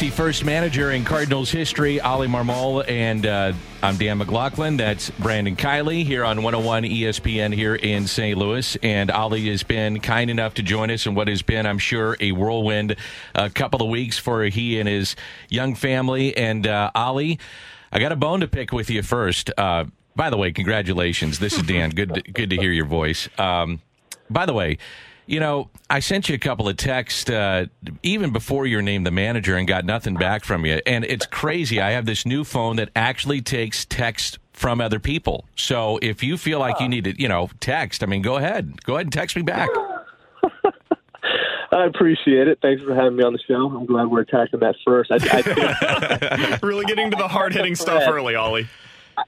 Fifty-first manager in Cardinals history, Oli Marmol, and uh, I'm Dan McLaughlin. That's Brandon Kiley here on 101 ESPN here in St. Louis. And Oli has been kind enough to join us in what has been, I'm sure, a whirlwind a uh, couple of weeks for he and his young family. And uh, Oli, I got a bone to pick with you first. Uh, by the way, congratulations. This is Dan. good, to, good to hear your voice. Um, by the way, you know, I sent you a couple of texts uh, even before you're named the manager and got nothing back from you. And it's crazy. I have this new phone that actually takes text from other people. So if you feel like you need to, you know, text, I mean, go ahead. Go ahead and text me back. I appreciate it. Thanks for having me on the show. I'm glad we're attacking that first. I, I really getting to the hard hitting stuff early, Oli.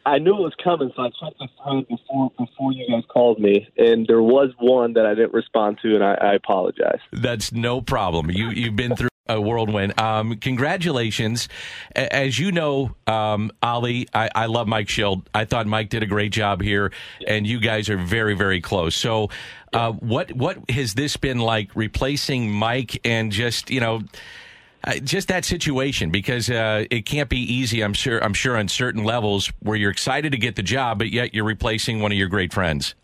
I knew it was coming, so I checked the thread before before you guys called me, and there was one that I didn't respond to, and I, I apologize. That's no problem. You you've been through a whirlwind. Um, congratulations. As you know, um, Oli, I, I, love Mike Shildt. I thought Mike did a great job here, and you guys are very, very close. So, uh, what what has this been like replacing Mike and just you know? Uh, just that situation because uh, it can't be easy. I'm sure. I'm sure on certain levels where you're excited to get the job, but yet you're replacing one of your great friends.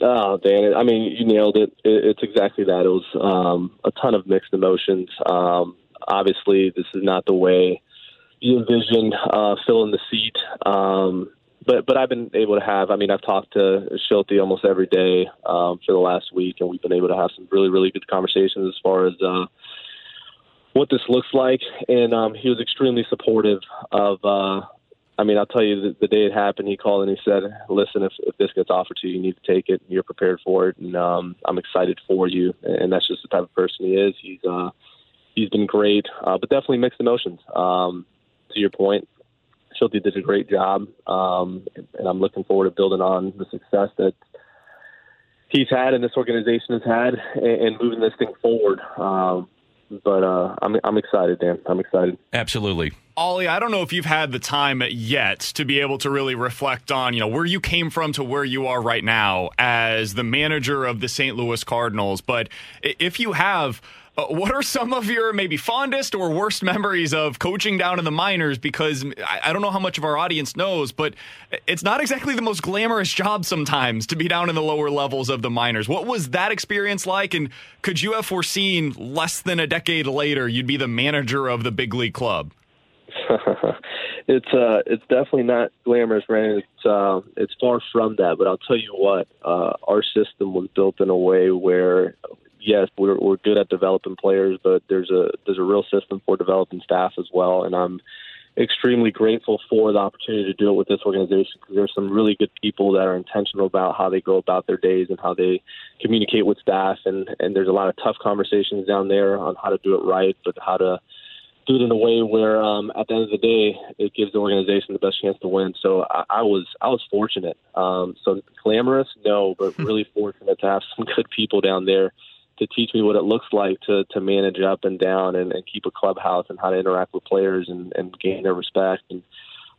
Oh, Dan! I mean, you nailed it. It's exactly that. It was um, a ton of mixed emotions. Um, obviously, this is not the way you envision uh, filling the seat. Um, but but I've been able to have. I mean, I've talked to Shildt almost every day um, for the last week, and we've been able to have some really really good conversations as far as. Uh, what this looks like, and um, he was extremely supportive of. Uh, I mean, I'll tell you, the, the day it happened, he called and he said, "Listen, if, if this gets offered to you, you need to take it. You're prepared for it, and um, I'm excited for you." And that's just the type of person he is. He's uh, he's been great, uh, but definitely mixed emotions. Um, to your point, Shildt did a great job, um, and I'm looking forward to building on the success that he's had and this organization has had, and, and moving this thing forward. Um, but uh, I'm I'm excited, Dan. I'm excited. Absolutely. Ollie, I don't know if you've had the time yet to be able to really reflect on, you know, where you came from to where you are right now as the manager of the St. Louis Cardinals. But if you have, uh, what are some of your maybe fondest or worst memories of coaching down in the minors? Because I don't know how much of our audience knows, but it's not exactly the most glamorous job sometimes to be down in the lower levels of the minors. What was that experience like? And could you have foreseen less than a decade later you'd be the manager of the big league club? it's uh, it's definitely not glamorous, man. It's uh, it's far from that. But I'll tell you what, uh, our system was built in a way where yes, we're we're good at developing players, but there's a there's a real system for developing staff as well, and I'm extremely grateful for the opportunity to do it with this organization because there's some really good people that are intentional about how they go about their days and how they communicate with staff, and and there's a lot of tough conversations down there on how to do it right, but how to do it in a way where um, at the end of the day it gives the organization the best chance to win. So I, I was I was fortunate. Um, so glamorous, no, but really fortunate to have some good people down there to teach me what it looks like to to manage up and down and, and keep a clubhouse and how to interact with players and, and gain their respect. And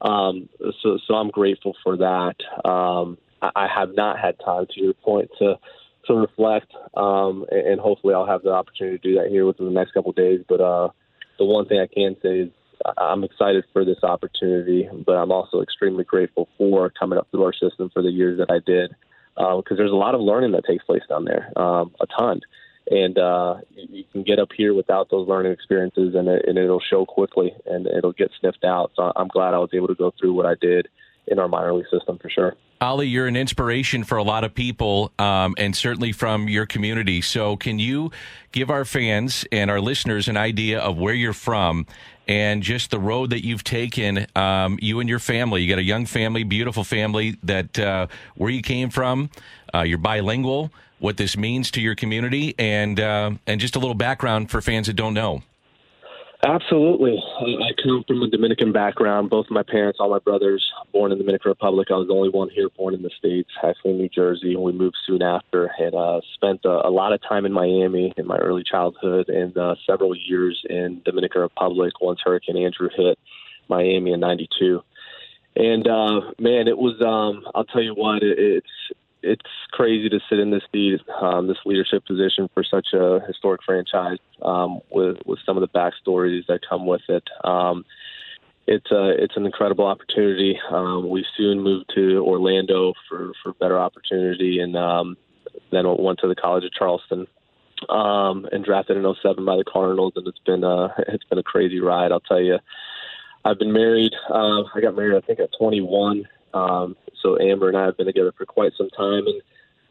um, so so I'm grateful for that. Um, I, I have not had time to your point to to reflect, um, and, and hopefully I'll have the opportunity to do that here within the next couple of days. But uh, the one thing I can say is I'm excited for this opportunity, but I'm also extremely grateful for coming up through our system for the years that I did, because uh, there's a lot of learning that takes place down there, um, a ton and uh, you can get up here without those learning experiences, and, it, and it'll show quickly, and it'll get sniffed out. So I'm glad I was able to go through what I did in our minor league system for sure. Oli, you're an inspiration for a lot of people, um, and certainly from your community. So, can you give our fans and our listeners an idea of where you're from and just the road that you've taken? Um, you and your family. You got a young family, beautiful family. That uh, where you came from. Uh, you're bilingual what this means to your community and uh, and just a little background for fans that don't know. Absolutely. I come from a Dominican background. Both my parents, all my brothers, born in the Dominican Republic. I was the only one here born in the States, actually in New Jersey. And we moved soon after and uh, spent a, a lot of time in Miami in my early childhood and uh, several years in Dominican Republic once Hurricane Andrew hit Miami in 92. And uh, man, it was, um, I'll tell you what, it, it's, it's crazy to sit in this seat, um, this leadership position for such a historic franchise um, with with some of the backstories that come with it. Um, it's a it's an incredible opportunity. Um, we soon moved to Orlando for for better opportunity, and um, then went to the College of Charleston um, and drafted in 07 by the Cardinals, and it's been a it's been a crazy ride. I'll tell you. I've been married. Uh, I got married, I think, at 21, um, so Amber and I have been together for quite some time, and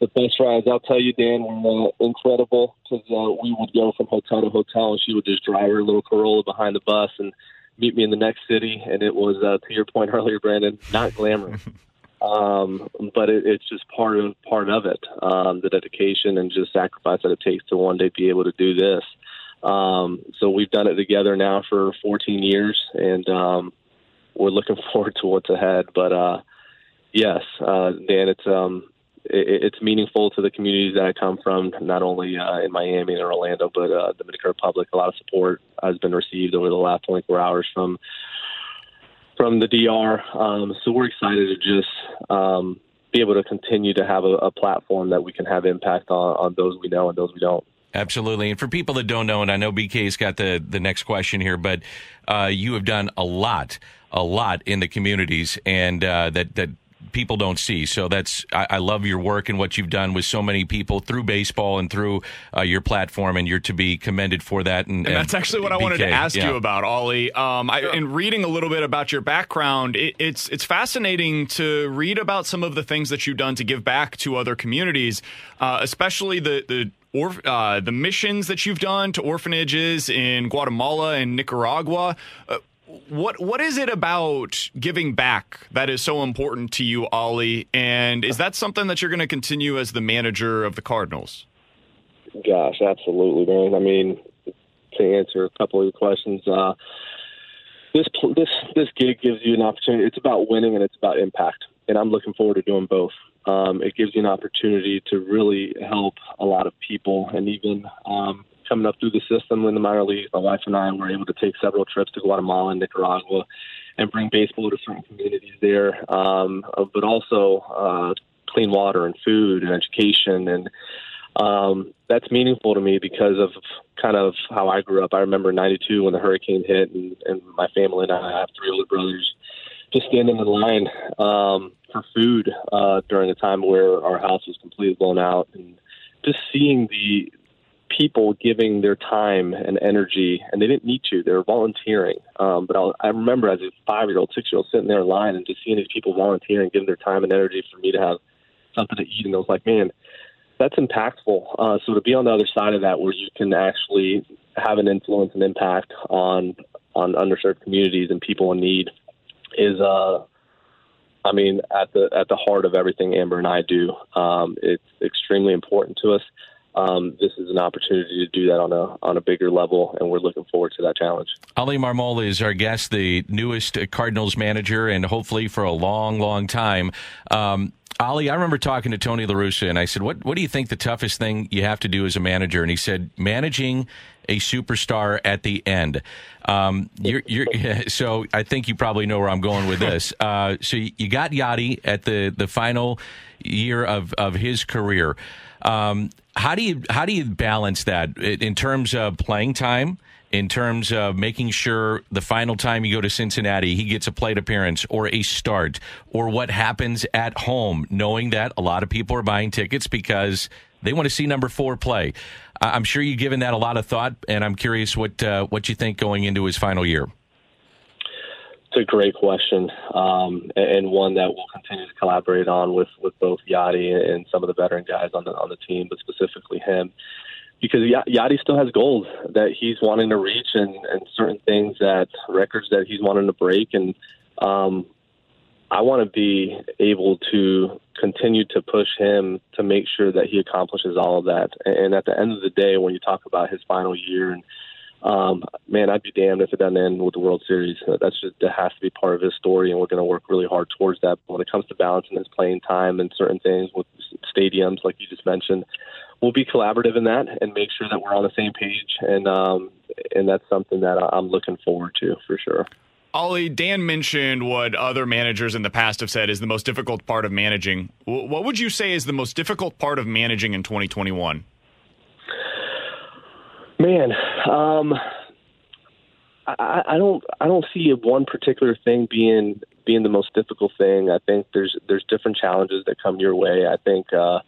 the bus rides, I'll tell you, Dan, were uh, incredible because uh, we would go from hotel to hotel, and she would just drive her little Corolla behind the bus and meet me in the next city. And it was, uh, to your point earlier, Brandon, not glamorous, um, but it, it's just part of part of it, um, the dedication and just sacrifice that it takes to one day be able to do this. Um, so we've done it together now for 14 years, and um, we're looking forward to what's ahead. But uh, yes, uh, Dan, it's um, it, it's meaningful to the communities that I come from, not only uh, in Miami and Orlando, but uh, Dominican Republic. A lot of support has been received over the last 24 hours from from the DR. Um, so we're excited to just um, be able to continue to have a, a platform that we can have impact on, on those we know and those we don't. Absolutely. And for people that don't know, and I know BK's got the, the next question here, but uh, you have done a lot, a lot in the communities and uh, that, that people don't see. So that's I, I, love your work and what you've done with so many people through baseball and through uh, your platform, and you're to be commended for that. And, and that's actually what BK, I wanted to ask yeah. you about, Ollie. Um, I, in reading a little bit about your background, it, it's it's fascinating to read about some of the things that you've done to give back to other communities, uh, especially the the or, uh, the missions that you've done to orphanages in Guatemala and Nicaragua. Uh, what what is it about giving back that is so important to you, Ollie? And is that something that you're going to continue as the manager of the Cardinals? Gosh, absolutely, man. I mean, to answer a couple of your questions, uh, this this this gig gives you an opportunity. It's about winning and it's about impact, and I'm looking forward to doing both. Um, it gives you an opportunity to really help a lot of people, and even um, coming up through the system in the minor leagues. My wife and I were able to take several trips to Guatemala and Nicaragua and bring baseball to certain communities there, um, uh, but also uh, clean water and food and education. And um, that's meaningful to me because of kind of how I grew up. I remember 92 when the hurricane hit, and, and my family and I, I have three older brothers, just standing in line um, for food uh, during a time where our house was completely blown out. And just seeing the people giving their time and energy, and they didn't need to. They were volunteering. Um, but I'll, I remember as a five-year-old, six-year-old, sitting there in line and just seeing these people volunteering, giving their time and energy for me to have something to eat, and I was like, man, that's impactful. Uh, so to be on the other side of that, where you can actually have an influence and impact on on underserved communities and people in need, is uh, I mean, at the at the heart of everything Amber and I do. Um, it's extremely important to us um, this is an opportunity to do that on a on a bigger level, and we're looking forward to that challenge. Oli Marmol is our guest, the newest Cardinals manager, and hopefully for a long, long time. Um, Oli, I remember talking to Tony La Russa, and I said, "What what do you think the toughest thing you have to do as a manager?" And he said, "Managing a superstar at the end." Um, you're, you're, so I think you probably know where I'm going with this. Uh, so you got Yadi at the the final year of of his career. Um, how do you how do you balance that in terms of playing time? In terms of making sure the final time you go to Cincinnati, he gets a plate appearance or a start, or what happens at home, knowing that a lot of people are buying tickets because they want to see number four play. I'm sure you've given that a lot of thought, and I'm curious what uh, what you think going into his final year. It's a great question, um, and one that we'll continue to collaborate on with, with both Yadi and some of the veteran guys on the on the team, but specifically him, because Yadi still has goals that he's wanting to reach, and, and certain things that records that he's wanting to break, and um, I want to be able to continue to push him to make sure that he accomplishes all of that. And at the end of the day, when you talk about his final year and um, man, I'd be damned if it doesn't end with the World Series. That's just that has to be part of his story, and we're going to work really hard towards that. But when it comes to balancing his playing time and certain things with stadiums, like you just mentioned, we'll be collaborative in that and make sure that we're on the same page. And um, and that's something that I'm looking forward to for sure. Ollie, Dan mentioned what other managers in the past have said is the most difficult part of managing. What would you say is the most difficult part of managing in 2021? Man, um, I, I don't I don't see one particular thing being being the most difficult thing. I think there's there's different challenges that come your way. I think uh,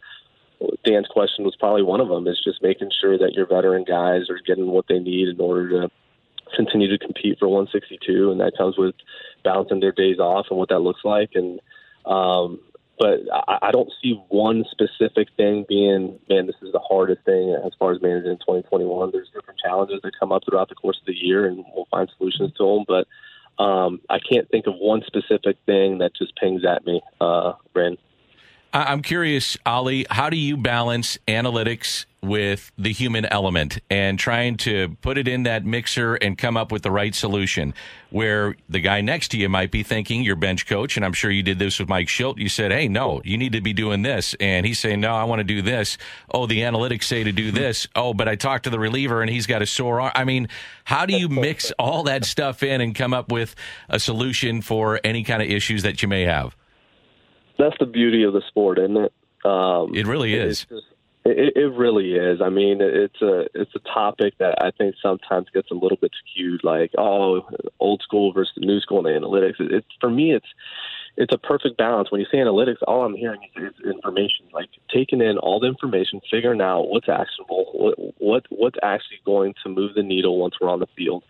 Dan's question was probably one of them. Is just making sure that your veteran guys are getting what they need in order to continue to compete for 162, and that comes with balancing their days off and what that looks like. And um, but I, I don't see one specific thing being, man, this is the hardest thing as far as managing in 2021. There's different challenges that come up throughout the course of the year, and we'll find solutions to them. But um, I can't think of one specific thing that just pings at me, uh. I'm curious, Oli, how do you balance analytics with the human element and trying to put it in that mixer and come up with the right solution? Where the guy next to you might be thinking, your bench coach, and I'm sure you did this with Mike Shildt. You said, Hey, no, you need to be doing this. And he's saying, No, I want to do this. Oh, the analytics say to do this. Oh, but I talked to the reliever and he's got a sore arm. I mean, how do you mix all that stuff in and come up with a solution for any kind of issues that you may have? that's the beauty of the sport, isn't it? Um, it really is. Just, it, it really is. I mean, it's a it's a topic that I think sometimes gets a little bit skewed, like oh, old school versus new school in analytics. It, it, for me, it's it's a perfect balance. When you say analytics, all I'm hearing is, is information, like taking in all the information, figuring out what's actionable, what what what's actually going to move the needle once we're on the field,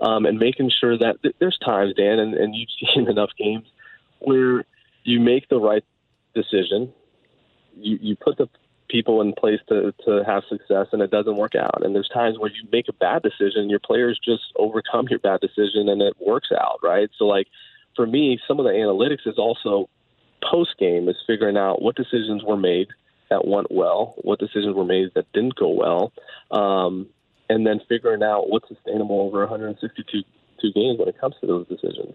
um, and making sure that there's times, Dan, and, and you've seen enough games where you make the right decision. You you put the people in place to to have success, and it doesn't work out. And there's times where you make a bad decision, your players just overcome your bad decision, and it works out, right? So like for me, some of the analytics is also post game is figuring out what decisions were made that went well, what decisions were made that didn't go well, um, and then figuring out what's sustainable over 162 games when it comes to those decisions.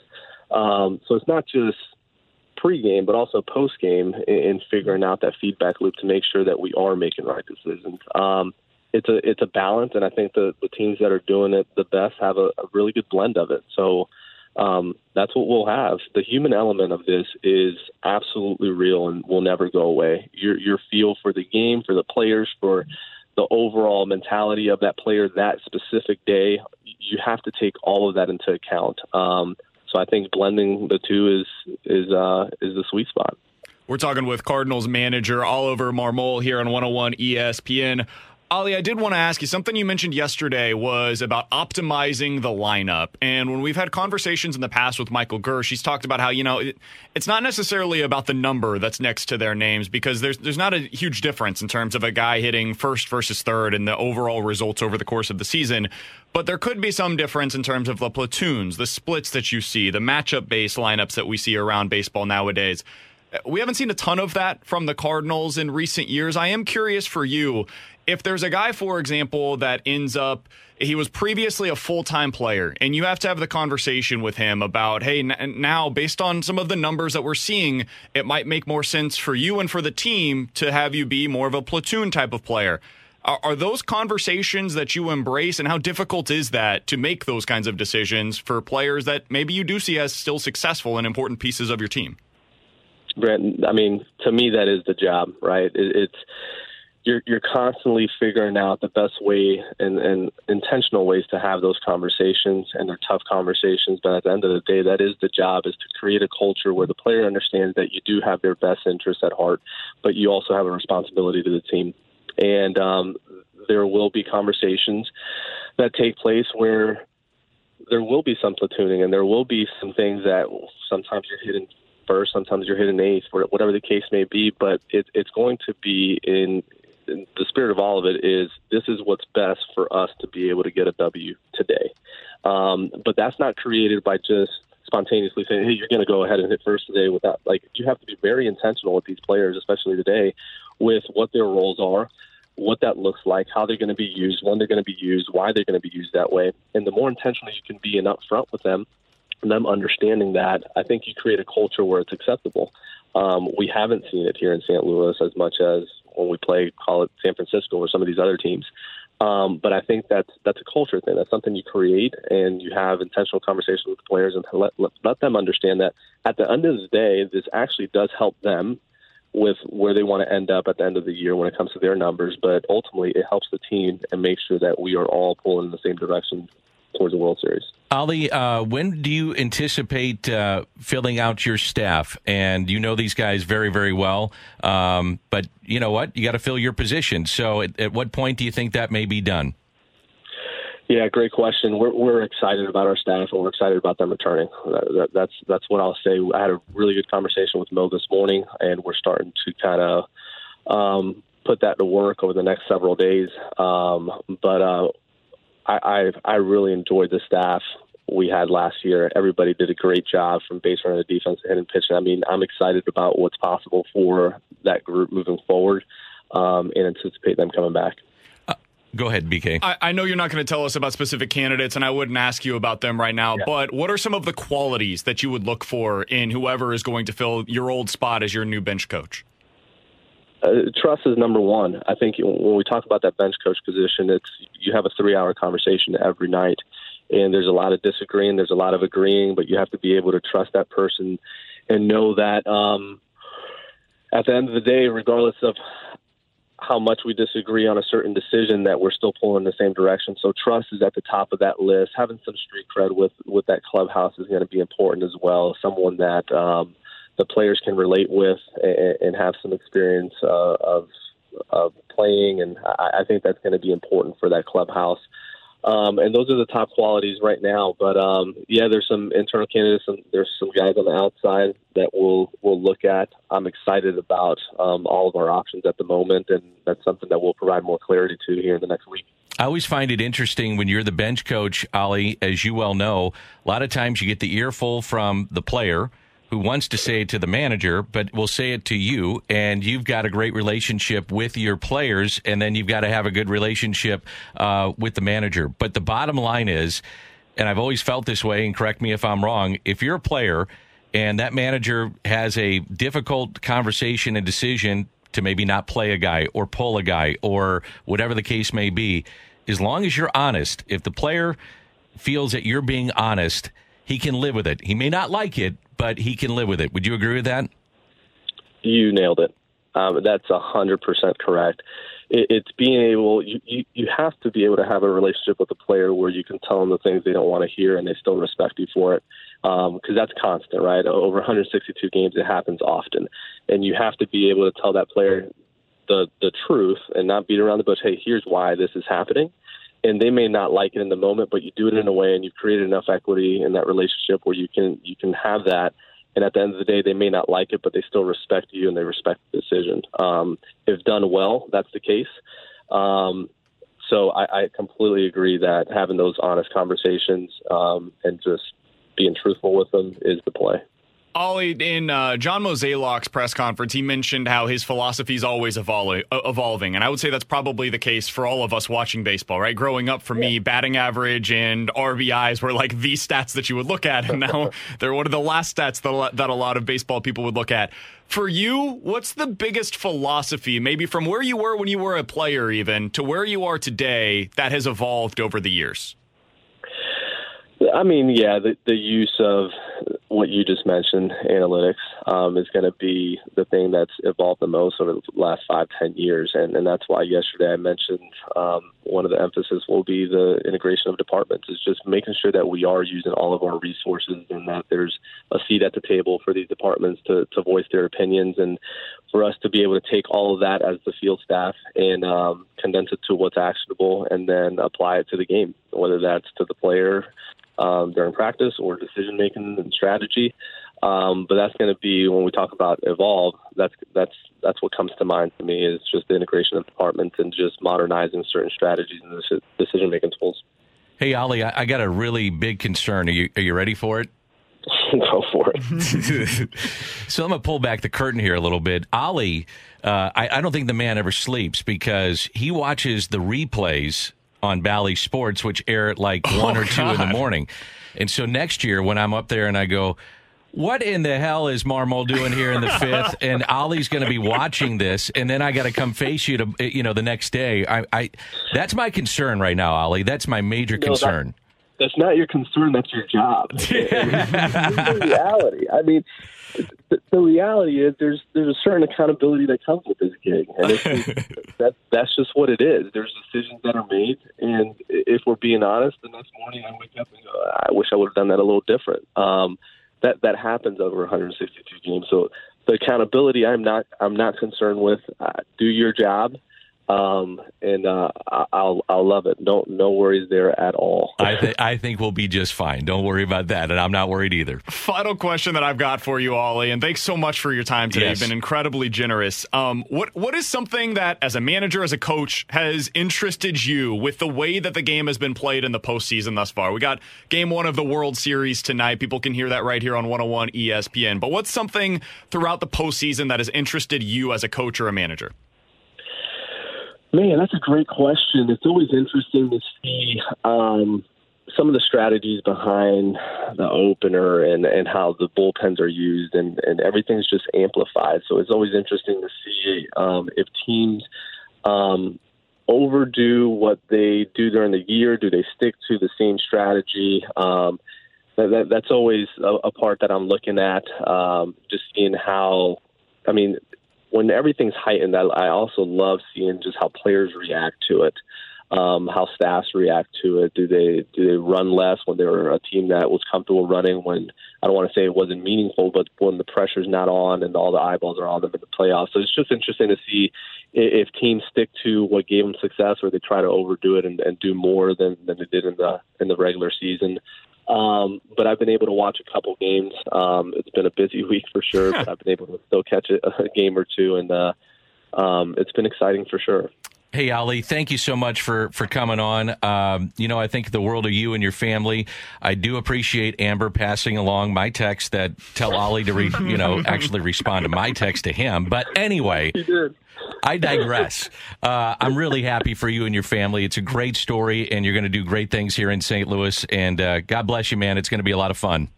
Um, so it's not just pregame, but also postgame in figuring out that feedback loop to make sure that we are making right decisions. Um, it's a it's a balance, and I think the, the teams that are doing it the best have a, a really good blend of it. So um, that's what we'll have. The human element of this is absolutely real and will never go away. Your your feel for the game, for the players, for the overall mentality of that player that specific day, you have to take all of that into account. Um, so I think blending the two is is uh, is the sweet spot. We're talking with Cardinals manager Oliver Marmol here on 101 ESPN. Oli, I did want to ask you something you mentioned yesterday was about optimizing the lineup. And when we've had conversations in the past with Michael Girsch, he's talked about how, you know, it, it's not necessarily about the number that's next to their names because there's there's not a huge difference in terms of a guy hitting first versus third and the overall results over the course of the season. But there could be some difference in terms of the platoons, the splits that you see, the matchup based lineups that we see around baseball nowadays. We haven't seen a ton of that from the Cardinals in recent years. I am curious for you if there's a guy, for example, that ends up he was previously a full-time player and you have to have the conversation with him about hey n- now based on some of the numbers that we're seeing it might make more sense for you and for the team to have you be more of a platoon type of player are, are those conversations that you embrace and how difficult is that to make those kinds of decisions for players that maybe you do see as still successful and important pieces of your team Brent, I mean, to me, that is the job, right? It, it's you're you're constantly figuring out the best way and, and intentional ways to have those conversations, and they're tough conversations. But at the end of the day, that is the job: is to create a culture where the player understands that you do have their best interests at heart, but you also have a responsibility to the team. And um, there will be conversations that take place where there will be some platooning, and there will be some things that sometimes you're hitting first, sometimes you're hitting eighth, whatever the case may be. But it, it's going to be in, in the spirit of all of it is this is what's best for us to be able to get a W today. Um, but that's not created by just spontaneously saying, "Hey, you're going to go ahead and hit first today." Without like, you have to be very intentional with these players, especially today, with what their roles are, what that looks like, how they're going to be used, when they're going to be used, why they're going to be used that way. And the more intentional you can be and upfront with them, and them understanding that, I think you create a culture where it's acceptable. Um, we haven't seen it here in St. Louis as much as when we play, call it San Francisco or some of these other teams. Um, but I think that's that's a culture thing. That's something you create, and you have intentional conversations with the players, and let, let let them understand that at the end of the day, this actually does help them with where they want to end up at the end of the year when it comes to their numbers. But ultimately, it helps the team and make sure that we are all pulling in the same direction towards the World Series. Oli, uh, when do you anticipate uh, filling out your staff? And you know these guys very, very well. Um, but you know what? You got to fill your position. So, at, at, what point do you think that may be done? Yeah, great question. We're, we're excited about our staff, and we're excited about them returning. That, that, that's that's what I'll say. I had a really good conversation with Mo this morning, and we're starting to kind of um, put that to work over the next several days. Um, but uh, I, I I really enjoyed the staff we had last year. Everybody did a great job from base running the defense and hitting pitching. I mean, I'm excited about what's possible for that group moving forward, um, and anticipate them coming back. Uh, go ahead, BK. I, I know you're not going to tell us about specific candidates, and I wouldn't ask you about them right now. Yeah. But what are some of the qualities that you would look for in whoever is going to fill your old spot as your new bench coach? Uh, trust is number one. I think when we talk about that bench coach position, it's you have a three-hour conversation every night, and there's a lot of disagreeing, there's a lot of agreeing, but you have to be able to trust that person and know that um, at the end of the day, regardless of how much we disagree on a certain decision, that we're still pulling in the same direction. So trust is at the top of that list. Having some street cred with with that clubhouse is going to be important as well. Someone that um, the players can relate with and, and have some experience uh, of of playing, and I, I think that's going to be important for that clubhouse. Um, and those are the top qualities right now. But um, yeah, there's some internal candidates, and there's some guys on the outside that we'll we'll look at. I'm excited about um, all of our options at the moment, and that's something that we'll provide more clarity to here in the next week. I always find it interesting when you're the bench coach, Oli, as you well know. A lot of times you get the earful from the player who wants to say it to the manager, but will say it to you, and you've got a great relationship with your players, and then you've got to have a good relationship uh, with the manager. But the bottom line is, and I've always felt this way, and correct me if I'm wrong, if you're a player and that manager has a difficult conversation and decision to maybe not play a guy or pull a guy or whatever the case may be, as long as you're honest, if the player feels that you're being honest, he can live with it. He may not like it, but he can live with it. Would you agree with that? You nailed it. Um, that's a hundred percent correct. It, it's being able you, you you have to be able to have a relationship with a player where you can tell them the things they don't want to hear and they still respect you for it because um, that's constant, right? Over 162 games, it happens often, and you have to be able to tell that player the the truth and not beat around the bush. Hey, here's why this is happening and they may not like it in the moment, but you do it in a way and you've created enough equity in that relationship where you can you can have that. And at the end of the day, they may not like it, but they still respect you and they respect the decision. Um, if done well, that's the case. Um, so I, I completely agree that having those honest conversations um, and just being truthful with them is the play. Ollie, in uh, John Mozeliak's press conference, he mentioned how his philosophy is always evol- uh, evolving. And I would say that's probably the case for all of us watching baseball, right? Growing up, for yeah. me, batting average and RBIs were like the stats that you would look at. And now they're one of the last stats that, that a lot of baseball people would look at. For you, what's the biggest philosophy, maybe from where you were when you were a player, even to where you are today, that has evolved over the years? I mean, yeah, the, the use of what you just mentioned, analytics, um, is going to be the thing that's evolved the most over the last five, ten years, and, and that's why yesterday I mentioned um, one of the emphasis will be the integration of departments. Is just making sure that we are using all of our resources and that there's a seat at the table for these departments to, to voice their opinions, and for us to be able to take all of that as the field staff and um, condense it to what's actionable, and then apply it to the game, whether that's to the player um, during practice or decision making and strategy. Um, but that's going to be when we talk about evolve. That's that's that's what comes to mind to me is just the integration of departments and just modernizing certain strategies and decision making tools. Hey, Oli, I, I got a really big concern. Are you are you ready for it? Go for it. so I'm gonna pull back the curtain here a little bit. Ollie, uh, I, I don't think the man ever sleeps because he watches the replays on Bally Sports, which air at like Oh, one or two in the morning. And so next year, when I'm up there and I go, what in the hell is Marmol doing here in the fifth? And Ollie's going to be watching this, and then I got to come face you to eh, you know the next day. I, I that's my concern right now, Ollie. That's my major that- concern. That's not your concern. That's your job. The reality. I mean, the, the reality is there's there's a certain accountability that comes with this gig, and just, that that's just what it is. There's decisions that are made, and if we're being honest, the next morning I wake up and go, I wish I would have done that a little different. Um, that that happens over 162 games. So the accountability, I'm not I'm not concerned with. Uh, do your job. Um, and uh, I- I'll I'll love it. No no worries there at all. I think I think we'll be just fine. Don't worry about that, and I'm not worried either. Final question that I've got for you, Ollie, and thanks so much for your time today. Yes. You've been incredibly generous. Um, what what is something that, as a manager, as a coach, has interested you with the way that the game has been played in the postseason thus far? We got Game One of the World Series tonight. People can hear that right here on 101 ESPN. But what's something throughout the postseason that has interested you as a coach or a manager? Man, that's a great question. It's always interesting to see um, some of the strategies behind the opener and, and how the bullpens are used, and, and everything's just amplified. So it's always interesting to see um, if teams um, overdo what they do during the year. Do they stick to the same strategy? Um, that, that, that's always a, a part that I'm looking at. Um, just seeing how, I mean, when everything's heightened, I, I also love seeing just how players react to it, um, how staffs react to it. Do they do they run less when they're a team that was comfortable running? When I don't want to say it wasn't meaningful, but when the pressure's not on and all the eyeballs are on them in the playoffs. So it's just interesting to see i- if teams stick to what gave them success, or they try to overdo it and, and do more than, than they did in the in the regular season. Um, but I've been able to watch a couple games. Um, it's been a busy week for sure, but I've been able to still catch a, a game or two, and uh, um, it's been exciting for sure. Hey, Oli, thank you so much for, for coming on. Um, you know, I think the world of you and your family. I do appreciate Amber passing along my text that tell Ollie to, re, you know, actually respond to my text to him. But anyway, I digress. Uh, I'm really happy for you and your family. It's a great story, and you're going to do great things here in St. Louis. And uh, God bless you, man. It's going to be a lot of fun.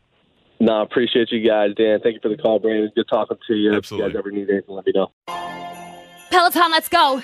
No, I appreciate you guys, Dan. Thank you for the call, Brandon. Good talking to you. Absolutely. If you guys ever need anything, let me know. Peloton, let's go.